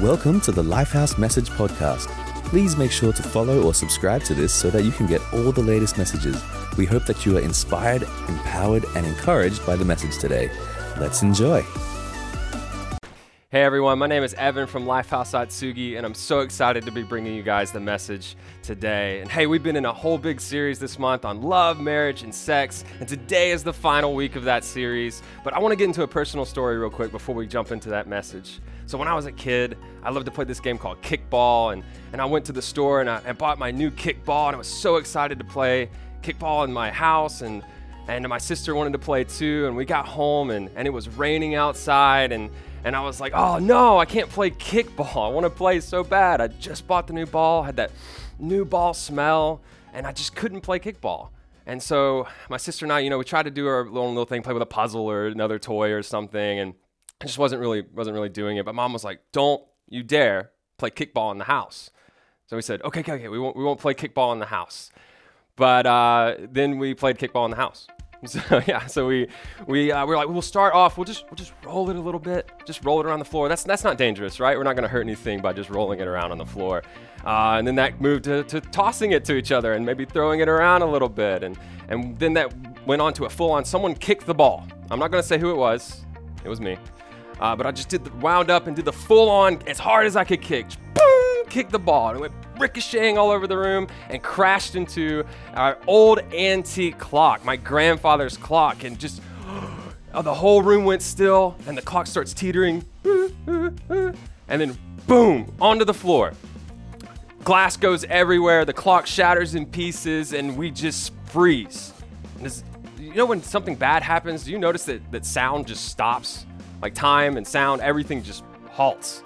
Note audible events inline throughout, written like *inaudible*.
Welcome to the Lifehouse Message Podcast. Please make sure to follow or subscribe to this so that you can get all the latest messages. We hope that you are inspired, empowered, and encouraged by the message today. Let's enjoy. Hey everyone, my name is Evan from Lifehouse Atsugi, and I'm so excited to be bringing you guys the message today. And hey, we've been in a whole big series this month on love, marriage, and sex, and today is the final week of that series. But I want to get into a personal story real quick before we jump into that message. So when I was a kid, I loved to play this game called kickball, and, and I went to the store and I, bought my new kickball, and I was so excited to play kickball in my house, and and my sister wanted to play too, and we got home and, and it was raining outside, and and I was like, oh no, I can't play kickball. I want to play so bad. I just bought the new ball, had that new ball smell, and I just couldn't play kickball. And so my sister and I, you know, we tried to do our little, little thing, play with a puzzle or another toy or something, and I just wasn't really wasn't really doing it. But mom was like, "Don't you dare play kickball in the house." So we said, "Okay, okay, okay. We won't we won't play kickball in the house." But uh, then we played kickball in the house. *laughs* So yeah, so we we uh, we're like we'll start off. We'll just we'll just roll it a little bit. Just roll it around the floor. That's that's not dangerous, right? We're not gonna hurt anything by just rolling it around on the floor. Uh, and then that moved to, to tossing it to each other and maybe throwing it around a little bit. And and then that went on to a full on. Someone kicked the ball. I'm not gonna say who it was. It was me. Uh, but I just did the wound up and did the full on as hard as I could kick. Boom! Kicked the ball and it went ricocheting all over the room and crashed into our old antique clock, my grandfather's clock, and just oh, *gasps* the whole room went still and the clock starts teetering. *laughs* And then boom, onto the floor. Glass goes everywhere, the clock shatters in pieces, and we just freeze. This, you know when something bad happens, do you notice that, that sound just stops? Like time and sound, everything just halts.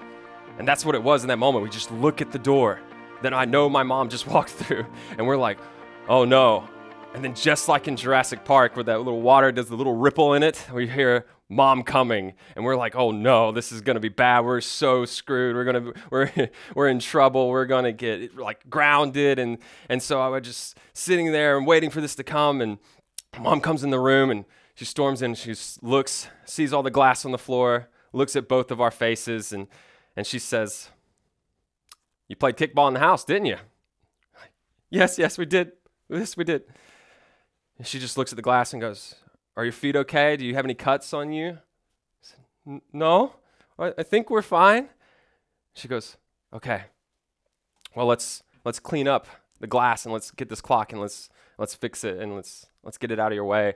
And that's what it was in that moment. We just look at the door. Then I know my mom just *laughs* walked through, and we're like, oh no. And then just like in Jurassic Park, where that little water does the little ripple in it, we hear mom coming, and we're like, oh no, this is gonna be bad. We're so screwed. We're gonna *laughs* we're we're in trouble. We're gonna get like grounded. And and so I was just sitting there and waiting for this to come, and mom comes in the room and she storms in, she looks, sees all the glass on the floor, looks at both of our faces, and, and she says, You played kickball in the house, didn't you? Yes, yes, we did. Yes, we did. And she just looks at the glass and goes, Are your feet okay? Do you have any cuts on you? Said, no, I think we're fine. She goes, Okay. Well, let's let's clean up the glass and let's get this clock and let's let's fix it and let's let's get it out of your way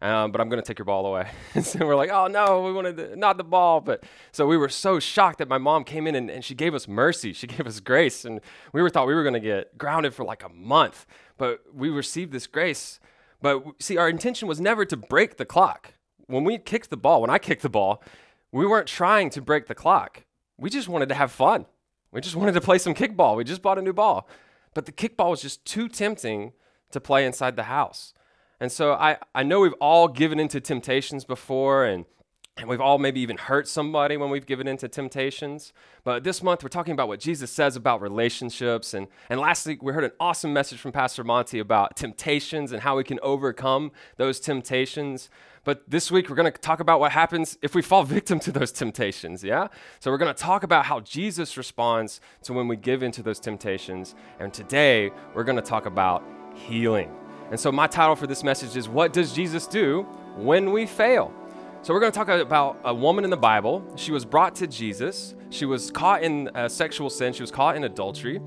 um, but I'm going to take your ball away. *laughs* so we're like, oh no, we wanted the, not the ball. But so we were so shocked that my mom came in and, and she gave us mercy. She *laughs* gave us grace. And we were thought we were going to get grounded for like a month. But we received this grace. But see, our intention was never to break the clock. When we kicked the ball, when I kicked the ball, we weren't trying to break the clock. We just wanted to have fun. We just wanted to play some kickball. We just bought a new ball. But the kickball was just too tempting to play inside the house. And so I, I know we've all given into temptations before and and we've all maybe even hurt somebody when we've given into temptations. But this month, we're talking about what Jesus says about relationships. And, and last week, we heard an awesome message from Pastor Monty about temptations and how we can overcome those temptations. But this week, we're going to talk about what happens if we fall *laughs* victim to those temptations. Yeah? So, we're going to talk about how Jesus responds to when we give into those temptations. And today, we're going to talk about healing. And so, my title for this message is What Does Jesus Do When We Fail? So, we're going to talk about a woman in the Bible. She was brought to Jesus. She was caught in a sexual sin. She was caught in adultery.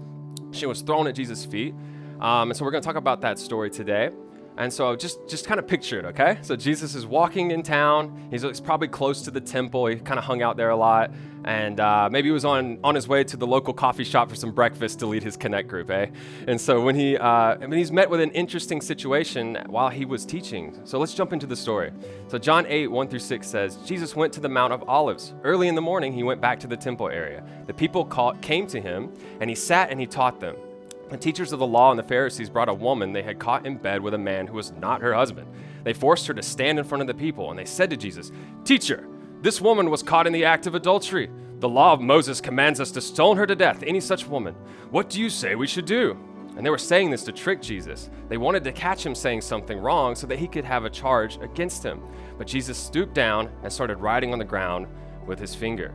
She was thrown at Jesus' feet. Um, and so, we're going to talk about that story today. And so just just kind of picture it, okay? So Jesus is walking in town. He's, he's probably close to the temple. He kind of hung out there a lot, and uh, maybe he was on on his way to the local coffee shop for some breakfast to lead his connect group, eh? And so when he uh, when he's met with an interesting situation while he was teaching. So let's jump into the story. So John 8 1 through 6 says Jesus went to the Mount of Olives. Early in the morning, he went back to the temple area. The people came to him, and he sat and he taught them. The teachers of the law and the Pharisees brought a woman they had caught in bed with a man who was not her husband. They forced her to stand in front of the people, and they said to Jesus, Teacher, this woman was caught in the act of adultery. The law of Moses commands us to stone her to death, any such woman. What do you say we should do? And they were saying this to trick Jesus. They wanted to catch him saying something wrong so that he could have a charge against him. But Jesus stooped down and started writing on the ground with his finger.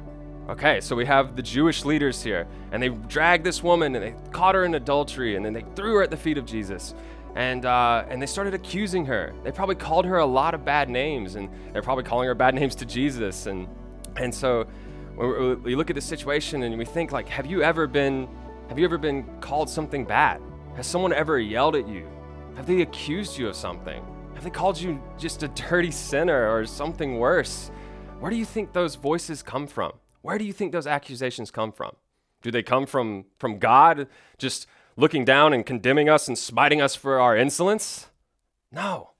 Okay, so we have the Jewish leaders here, and they dragged this woman and they caught her in adultery, and then they threw her at the feet of Jesus. And, uh, and they started accusing her. They probably called her a lot of bad names, and they're probably calling her bad *laughs* names to Jesus. And, and so we look at this situation and we think like, have you ever been, have you ever been called something bad? Has someone ever yelled at you? Have they accused you of something? Have they called you just a dirty sinner or something worse? Where do you think those voices come from? Where do you think those accusations come from? Do they come from, from God just looking down and condemning us and smiting us for our insolence? No.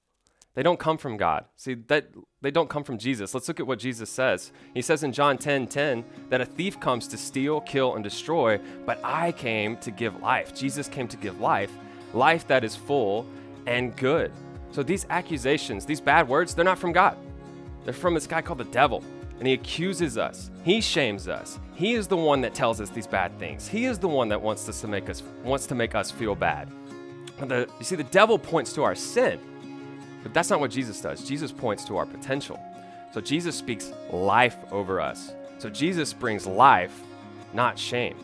They don't come from God. See, that they don't come from Jesus. Let's look at what Jesus says. He says in John 10 10 that a thief comes to steal, kill, and destroy, but I came to give life. Jesus came to give life, life that is full and good. So these accusations, these bad words, they're not from God. They're from this guy called the devil. And he accuses us. He shames us. He is the one that tells us these bad things. He is the one that wants us to make us wants to make us feel bad. The, you see, the devil points to our sin. But that's not what Jesus does. Jesus points to our potential. So Jesus speaks life over us. So Jesus brings life, not shame.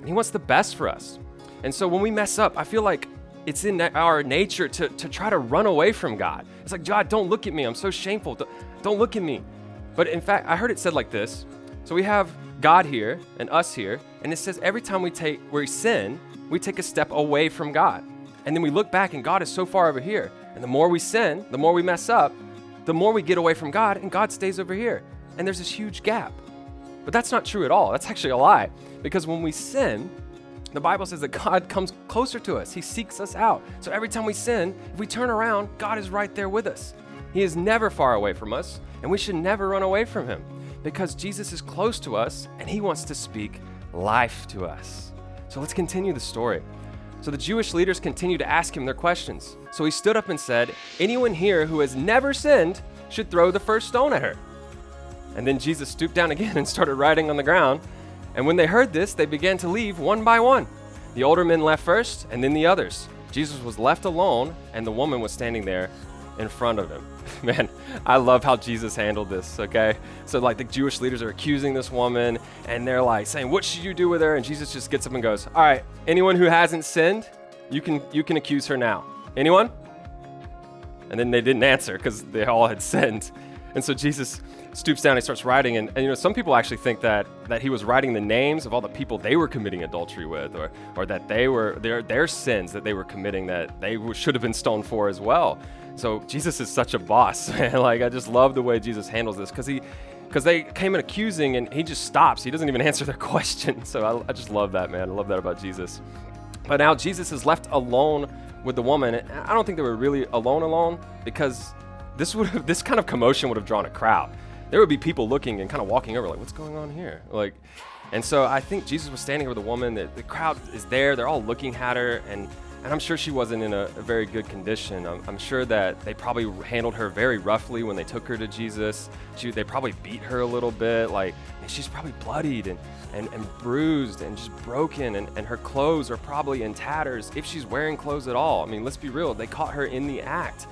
And he wants the best for us. And so when we mess up, I feel like it's in our nature to, to try to run away from God. It's like, God, don't look at me. I'm so shameful. Don't look at me. But in fact, I heard it said like this. So we have God here and us here, and it says every time we take we sin, we take a step away from God. And then we look back and God is so far over here. And the more we sin, the more we mess up, the more we get away from God, and God stays over here. And there's this huge gap. But that's not true at all. That's actually a lie. Because when we sin, the Bible says that God *laughs* comes closer to us. He seeks us out. So every time we sin, if we turn around, God is right there with us. He is never far away from us, and we should never run away from Him because Jesus is close to us and He wants to speak life to us. So let's continue the story. So the Jewish leaders continued to ask him their questions. So he stood up and said, Anyone here who has never sinned should throw the first stone at her. And then Jesus stooped down again and started writing on the ground. And when they heard this, they began to leave one by one. The older men left first, and then the others. Jesus was left alone, and the woman was standing there in front of him. *laughs* Man, I love how Jesus handled this, okay? So, like, the Jewish leaders are accusing this woman, and they're like saying, What should you do with her? And Jesus just gets up and goes, All right, anyone who hasn't sinned, you can, you can accuse her now. Anyone? And then they didn't answer because they all had *laughs* sinned. And so Jesus stoops down, he starts writing, and, and, you know some people actually think that that he was writing the names of all the people they were committing adultery with, or or that they were their their sins that they were committing that they should have been stoned for as well. So Jesus is such a boss. *laughs* Man. like I just love the way Jesus handles this because he because they came in accusing and he just stops. He doesn't even *laughs* answer their question. So I, I just love that, man. I love that about Jesus. But now Jesus is left alone with the woman. I don't think they were really alone alone because this would have this kind of commotion would have drawn a crowd. There would be people looking and kind of walking over like, what's going on here? Like, and so I think Jesus was standing over the woman. The, the crowd is there. They're all looking at her and and I'm sure she wasn't in a, a very good condition. I'm, I'm, sure that they probably handled her very roughly when they took her to Jesus. She, they probably beat her a little bit, like, she's probably bloodied and, and, and bruised and just broken, and, and her clothes are probably in tatters if she's wearing clothes at all. I mean, let's be real, they caught her in the act.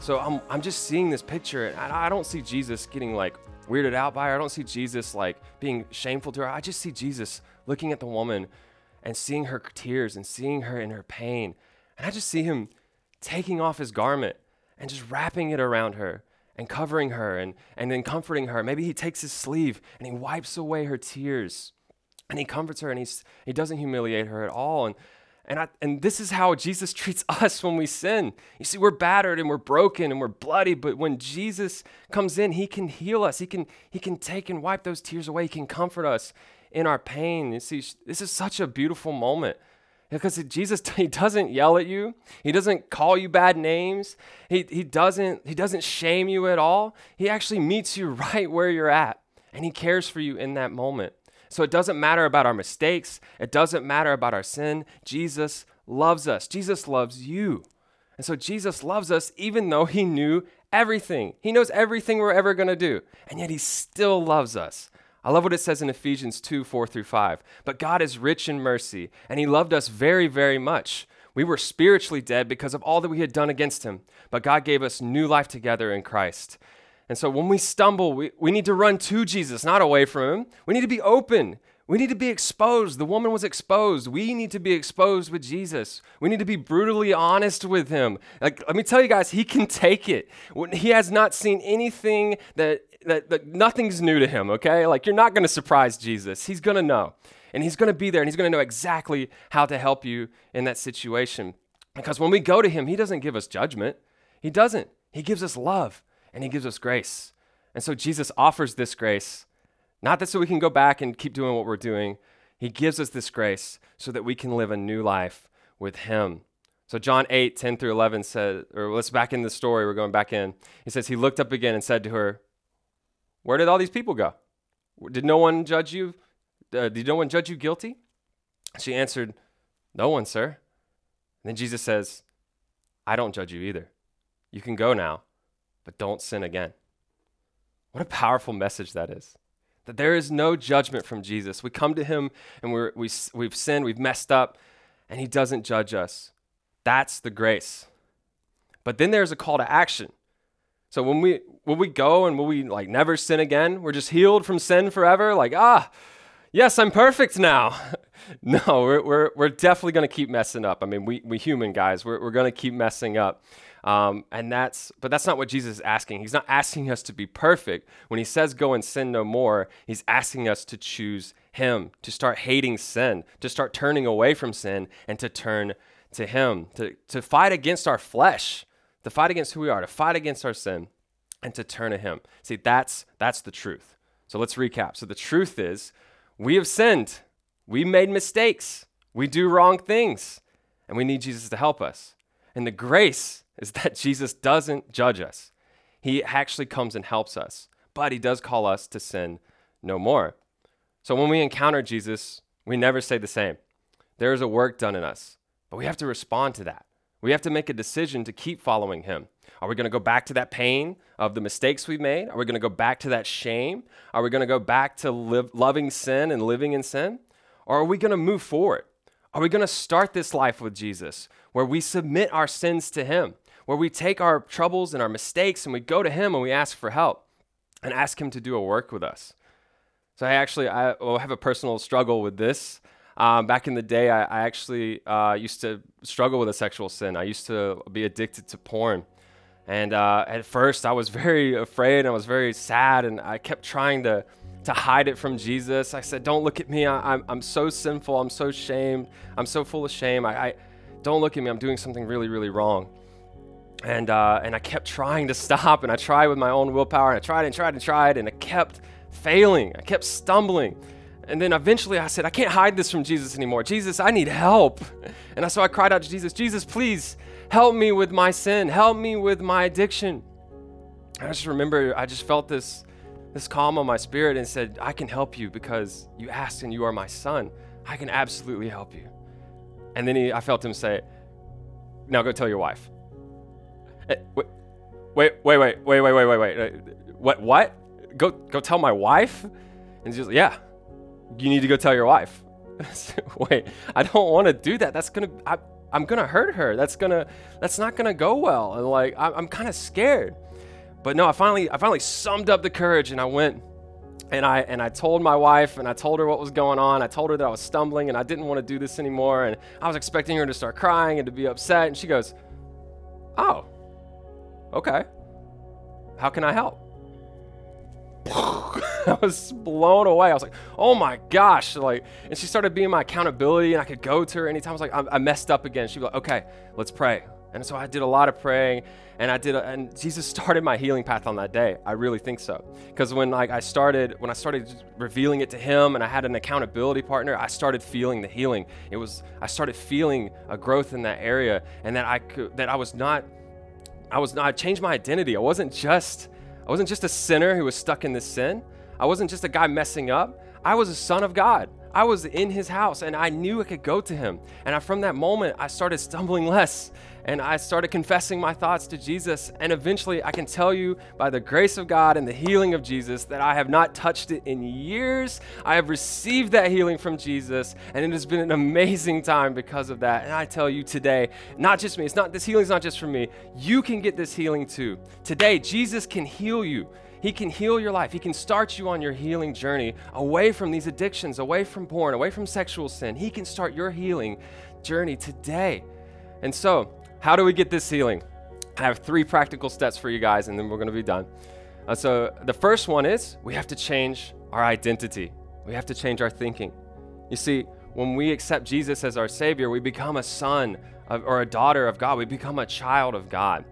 So I'm, I'm just seeing this picture, and I, don't see Jesus getting like weirded out by her. I don't see Jesus like being shameful to her. I just see Jesus looking at the woman and seeing her tears and seeing her in her pain. And I just see him taking off his garment and just wrapping it around her and covering her and, and then comforting her. Maybe he takes his sleeve and he wipes away her tears and he comforts her and he's, he doesn't humiliate her at all. And, and, I, and this is how Jesus *laughs* treats us when we sin. You see, we're battered and we're broken and we're bloody, but when Jesus comes in, he can heal us. He can, he can take and wipe those tears away. He can comfort us in our pain. You see, this is such a beautiful moment because Jesus *laughs* he doesn't yell at you. He doesn't call you bad names. He, he doesn't he doesn't shame you at all. He actually meets you *laughs* right where you're at and he cares for you in that moment. So it doesn't matter about our mistakes. It doesn't matter about our sin. Jesus loves us. Jesus loves you. And so Jesus loves us even though he knew everything. He knows everything we're ever going to do. And yet he still loves us. I love what it says in Ephesians 2 4 through 5. But God is rich in mercy, and He loved us very, very much. We were spiritually dead because of all that we had done against Him, but God gave us new life together in Christ. And so when we stumble, we, we need to run to Jesus, not away from him. We need to be open. We need to be exposed. The woman was exposed. We need to be exposed with Jesus. We need to be brutally honest with him. Like, let me tell you guys, he can take it. He has not seen anything that, that, that nothing's new to him, okay? Like, you're not going to surprise Jesus. He's going to know. And he's going to be there and he's going to know exactly how to help you in that situation. Because when we go to him, he doesn't give us judgment, he doesn't. He gives us love and he gives us grace. And so Jesus offers this grace not that so we can go back and keep doing what we're doing. He gives us this grace so that we can live a new life with Him. So John 8, 10 through 11 says, or let's back in the story, we're going back in. He says, He looked up again and said to her, Where did all these people go? Did no one judge you? Uh, did no one judge you guilty? She answered, No one, sir. And then Jesus says, I don't judge you either. You can go now, but don't sin again. What a powerful message that is that there is no judgment from Jesus. We come to him and we're, we, we've sinned, we've messed up, and he doesn't judge us. That's the grace. But then there's a call to action. So when we will we go and will we like never sin again? We're just healed from sin forever? Like, ah, yes, I'm perfect now. *laughs* no, we're, we're, we're definitely going to keep messing up. I mean, we, we human guys, we're, we're going to keep messing up. Um, and that's, but that's not what Jesus is asking. He's not asking us to be perfect. When he says go and sin no more, he's asking us to choose him, to start hating sin, to start turning away from sin, and to turn to him, to, to fight against our flesh, to fight against who we are, to fight against our sin, and to turn to him. See, that's, that's the truth. So let's recap. So the truth is, we have sinned. We made mistakes. We do wrong things. And we need Jesus to help us. And the grace is that Jesus doesn't judge us. He actually comes and helps us, but he does call us to sin no more. So when we encounter Jesus, we never say the same. There is a work done in us, but we have to respond to that. We have to make a decision to keep following him. Are we going to go back to that pain of the mistakes we've made? Are we going to go back to that shame? Are we going to go back to live, loving sin and living in sin? Or are we going to move forward? Are we going to start this life with Jesus where we submit our sins to him? Where we take our troubles and our mistakes and we go to Him and we ask for help and ask Him to do a work with us. So I actually I have a personal struggle with this. Um, back in the day, I, I actually uh, used to struggle with a sexual sin. I used to be addicted to porn. And uh, at first, I was very afraid. I was very sad, and I kept trying to to hide it from Jesus. I said, "Don't look at me. I, am I'm, I'm so sinful. I'm so ashamed. I'm so full of shame. I, I don't look at me. I'm doing something really, really wrong." And, uh, and I kept trying to *laughs* stop, and I tried with my own willpower, and I tried and tried and tried, and I kept failing. I kept stumbling. And then eventually I said, I can't hide this from Jesus anymore. Jesus, I need help. *laughs* And so I cried out to Jesus, Jesus, please help me with my sin. Help me with my addiction. And I just remember, I just felt this, this calm on my spirit and said, I can help you because you asked and you are my son. I can absolutely help you. And then he, I felt him say, Now go tell your wife. Wait, wait, wait, wait, wait, wait, wait, wait. What? What? Go, go tell my wife? And she's like, yeah, you need to go tell your wife. *laughs* wait, I don't want to do that. That's gonna, I, I'm gonna hurt her. That's gonna, that's not gonna go well. And like, I, I'm kind of scared. But no, I finally, I finally summed up the courage and I went and I and I told my wife and I told her what was going on. I told her that I was stumbling and I didn't want to do this anymore. And I was expecting her to start crying and to be upset. And she goes, "Oh, okay. How can I help? *laughs* I was blown away. I was like, oh my gosh. Like, and she started being my accountability, and I could go to her anytime. I was like, I, I messed up again. She'd be like, okay, let's pray. And so I did a lot of praying, and I did, a, and Jesus started my healing path on that day. I really think so, because when like I started, when I started revealing it to Him, and I had an accountability partner, I started feeling the healing. It was, I started feeling a growth in that area, and that I could, that I was not I was I changed my identity. I wasn't just I wasn't just a sinner who was stuck in this sin. I wasn't just a guy messing up. I was a son of God. I was in his house and I knew I could go to him. And I, from that moment, I started stumbling less and I started confessing my thoughts to Jesus. And eventually, I can tell you by the grace of God and the healing of Jesus that I have not touched it in years. I have received that healing from Jesus, and it has been an amazing time because of that. And I tell you today, not just me, it's not this healing is not just for me. You can get this healing too. Today, Jesus can heal you. He can heal your life. He can start you on your healing journey away from these addictions, away from porn, away from sexual sin. He can start your healing journey today. And so, how do we get this healing? I have three practical steps for you guys, and then we're going to be done. Uh, so, the first one is we have to change our identity, we have to change our thinking. You see, when we accept Jesus as our Savior, we become a son of, or a daughter of God, we become a child of God.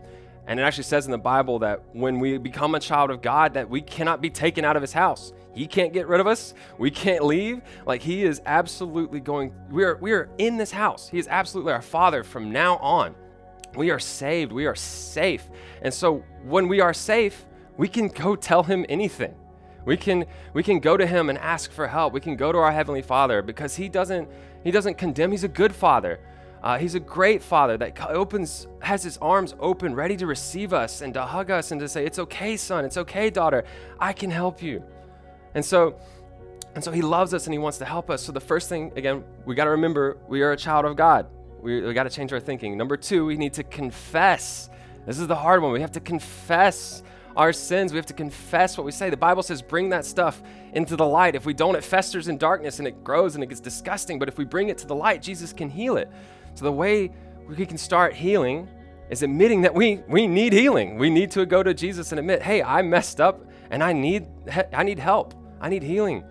And it actually says in the Bible that when we become a child of God, that we cannot be taken out of his house. He can't get rid of us. We can't leave. Like he is absolutely going, we are, we are in this house. He is absolutely our father from now on. We are saved. We are safe. And so when we are safe, we can go tell him anything. We can we can go to him and ask for help. We can go to our heavenly Father because he doesn't he doesn't condemn. He's a good father. Uh, he's a great father that opens has his arms open, ready to receive us and to hug us and to say, "It's okay, son. It's okay, daughter. I can help you." And so and so he loves us and he wants to help us. So the first thing again, we got to remember we are a child of God. We, we got to change our thinking. Number two, we need to confess. This is the hard one. We have to confess our sins. We have to confess what we say. The Bible says, bring that stuff into the light. If we don't, it festers in darkness and it grows and it gets disgusting. But if we bring it to the light, Jesus can heal it. So the way we can start healing is admitting that we, we need healing. We need to go to Jesus and admit, hey, I messed up and I need, I need help. I need healing.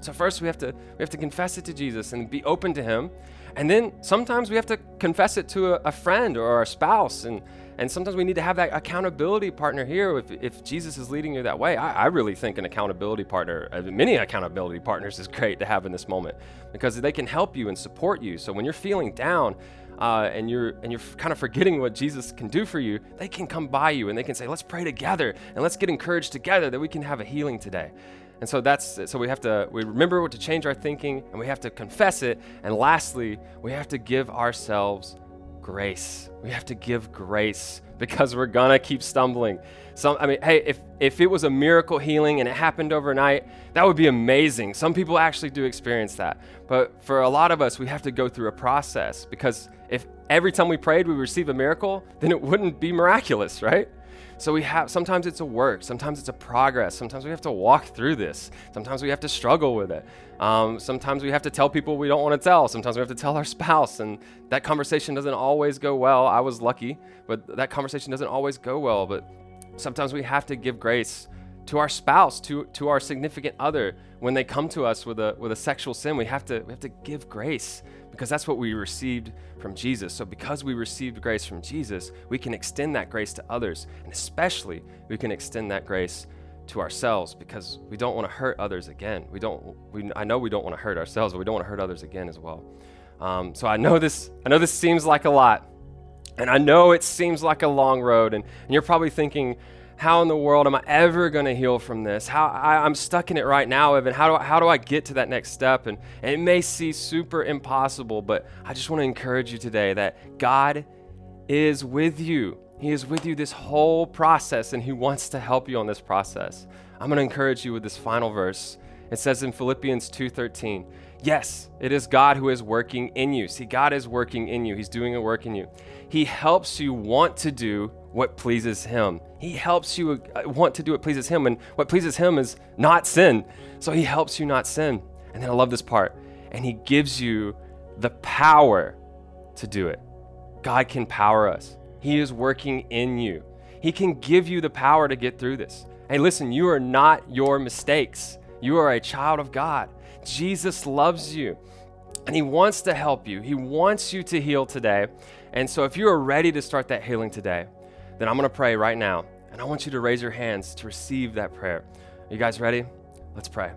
So first we have to we have to confess it to Jesus and be open to him and then sometimes we have to confess it to a, a friend or a spouse. And, and sometimes we need to have that accountability partner here if, if Jesus is leading you that way. I, I really think an accountability partner, uh, many accountability partners, is great to have in this moment because they can help you and support you. So when you're feeling down, uh, and you're and you're kind of forgetting what Jesus can do for you, they can come by you and they can say, "Let's pray together and let's get encouraged together that we can have a healing today." And so that's so we have to we remember to change our thinking and we have to confess it. And lastly, we have to give ourselves grace. We have to give grace because we're gonna keep stumbling. Some I mean, hey, if if it was a miracle healing and it happened overnight, that would be amazing. Some people actually do experience that. But for a lot of us, we have to go through a process because if every time we prayed we receive a miracle, then it wouldn't be miraculous, right? So we have sometimes it's a work, sometimes it's a progress, sometimes we have to walk through this, sometimes we have to struggle with it. Um, sometimes we have to tell people we don't want to tell. Sometimes we have to tell our spouse, and that conversation doesn't always go well. I was lucky, but that conversation doesn't always go well. But sometimes we have to give grace to our spouse, to, to our significant other, when they come to us with a, with a sexual sin, we have, to, we have to give grace because that's what we received from Jesus. So, because we received grace from Jesus, we can extend that grace to others. And especially, we can extend that grace to ourselves because we don't want to hurt others again. We don't, we, I know we don't want to hurt ourselves, but we don't want to hurt others again as well. Um, so, I know, this, I know this seems like a lot. And I know it seems like a long road. And, and you're probably thinking, how in the world am I ever going to heal from this? How I, am stuck in it right now, Evan. How do I, how do I get to that next step? And, and it may seem super impossible, but I just want to encourage you today that God is with you. He is with you this whole process, and He wants to help you on this process. I'm going to encourage you with this final verse. It says in Philippians 2:13, "Yes, it is God who is working in you. See, God is working in you. He's doing a work in you. He helps you want to do what pleases Him. He helps you uh, want to do what pleases Him, and what pleases Him is not sin. So He helps you not sin. And then I love this part. And He gives you the power to do it. God can power us, He is working in you. He can give you the power to get through this. Hey, listen, you are not your mistakes. You are a child of God. Jesus loves you and He wants to help you. He wants you to heal today. And so, if you are ready to start that healing today, then I'm going to pray right now. And I want you to raise your hands to receive that prayer. Are you guys ready? Let's pray.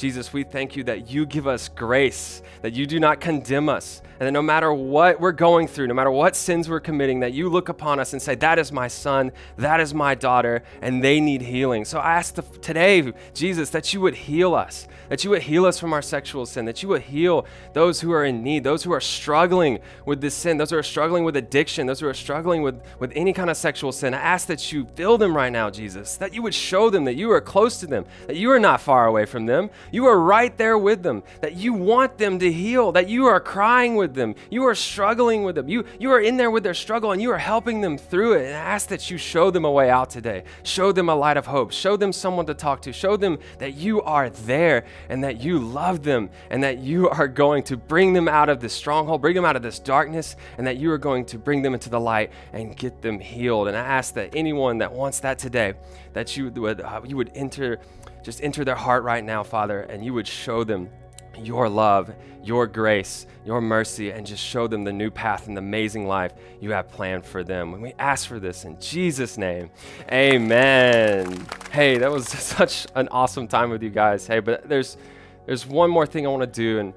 Jesus, we thank you that you give us grace, that you do not condemn us, and that no matter what we're going through, no matter what sins we're committing, that you look upon us and say, That is my son, that is my daughter, and they need healing. So I ask the, today, Jesus, that you would heal us, that you would heal us from our sexual sin, that you would heal those who are in need, those who are struggling with this sin, those who are struggling with addiction, those who are struggling with, with any kind of sexual sin. I ask that you fill them right now, Jesus, that you would show them that you are close to them, that you are not far away from them. You are right there with them, that you want them to heal, that you are crying with them, you are struggling with them, you, you are in there with their struggle and you are helping them through it. And I ask that you show them a way out today. Show them a light of hope. Show them someone to talk to. Show them that you are there and that you love them and that you are going to bring them out of this stronghold, bring them out of this darkness, and that you are going to bring them into the light and get them healed. And I ask that anyone that wants that today, that you would, uh, you would enter just enter their heart right now, Father, and you would show them your love, your grace, your mercy, and just show them the new path and the amazing life you have planned for them. And we ask for this in Jesus' name. Amen. Hey, that was *laughs* such an awesome time with you guys. Hey, but there's there's one more thing I want to do, and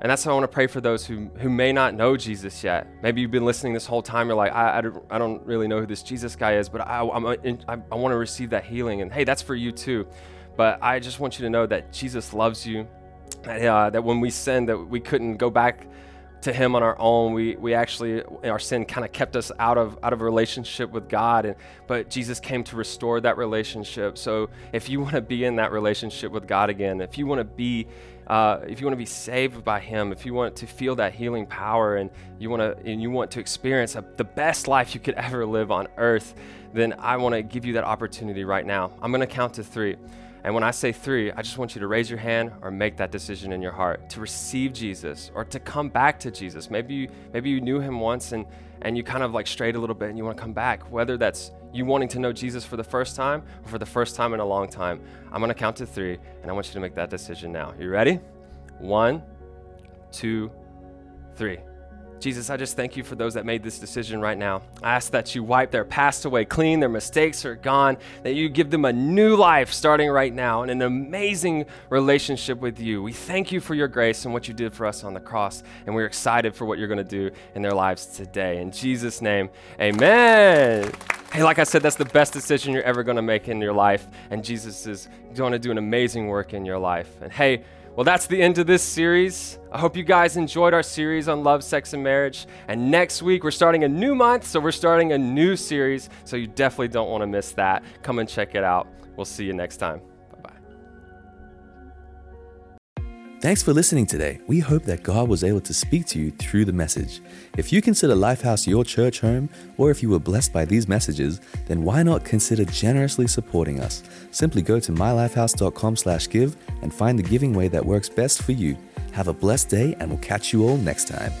and that's how I want to pray for those who, who may not know Jesus yet. Maybe you've been listening this whole time. You're like, I, I, don't, I don't really know who this Jesus guy is, but I, I, I want to receive that healing. And hey, that's for you too. But I just want you to know that Jesus loves you, that, uh, that when we sinned, that we couldn't go back to him on our own. We, we actually our sin kind of kept us out of out of relationship with god and but jesus came to restore that relationship. So if you want to be in that relationship with god again if you want to be uh, if you want to be saved by him if you want to feel that healing power and you want to and you want to experience a, the best life you could ever live on earth then i want to give you that opportunity right now. I'm going to count to three and when I say three, I just want you to raise your hand or make that decision in your heart to receive Jesus or to come back to Jesus. Maybe you, maybe you knew him once and, and you kind of like strayed a little bit and you want to come back, whether that's you wanting to know Jesus for the first time or for the first time in a long time. I'm going to count to three and I want you to make that decision now. You ready? One, two, three. Jesus, I just thank you for those that made this decision right now. I ask that you wipe their past away clean, their mistakes are gone, that you give them a new life starting right now and an amazing relationship with you. We thank you for your grace and what you did for us on the cross, and we're excited for what you're going to do in their lives today. In Jesus' name, amen. Hey, like I said, that's the best decision you're ever going to make in your life, and Jesus is going to do an amazing work in your life. And hey, well, that's the end of this series. I hope you guys enjoyed our series on love, sex, and marriage. And next week, we're starting a new month, so we're starting a new series. So you definitely don't want to miss that. Come and check it out. We'll see you next time. Thanks for listening today. We hope that God was able to speak to you through the message. If you consider Lifehouse your church home, or if you were blessed by these messages, then why not consider generously supporting us? Simply go to mylifehouse.com/give and find the giving way that works best for you. Have a blessed day, and we'll catch you all next time.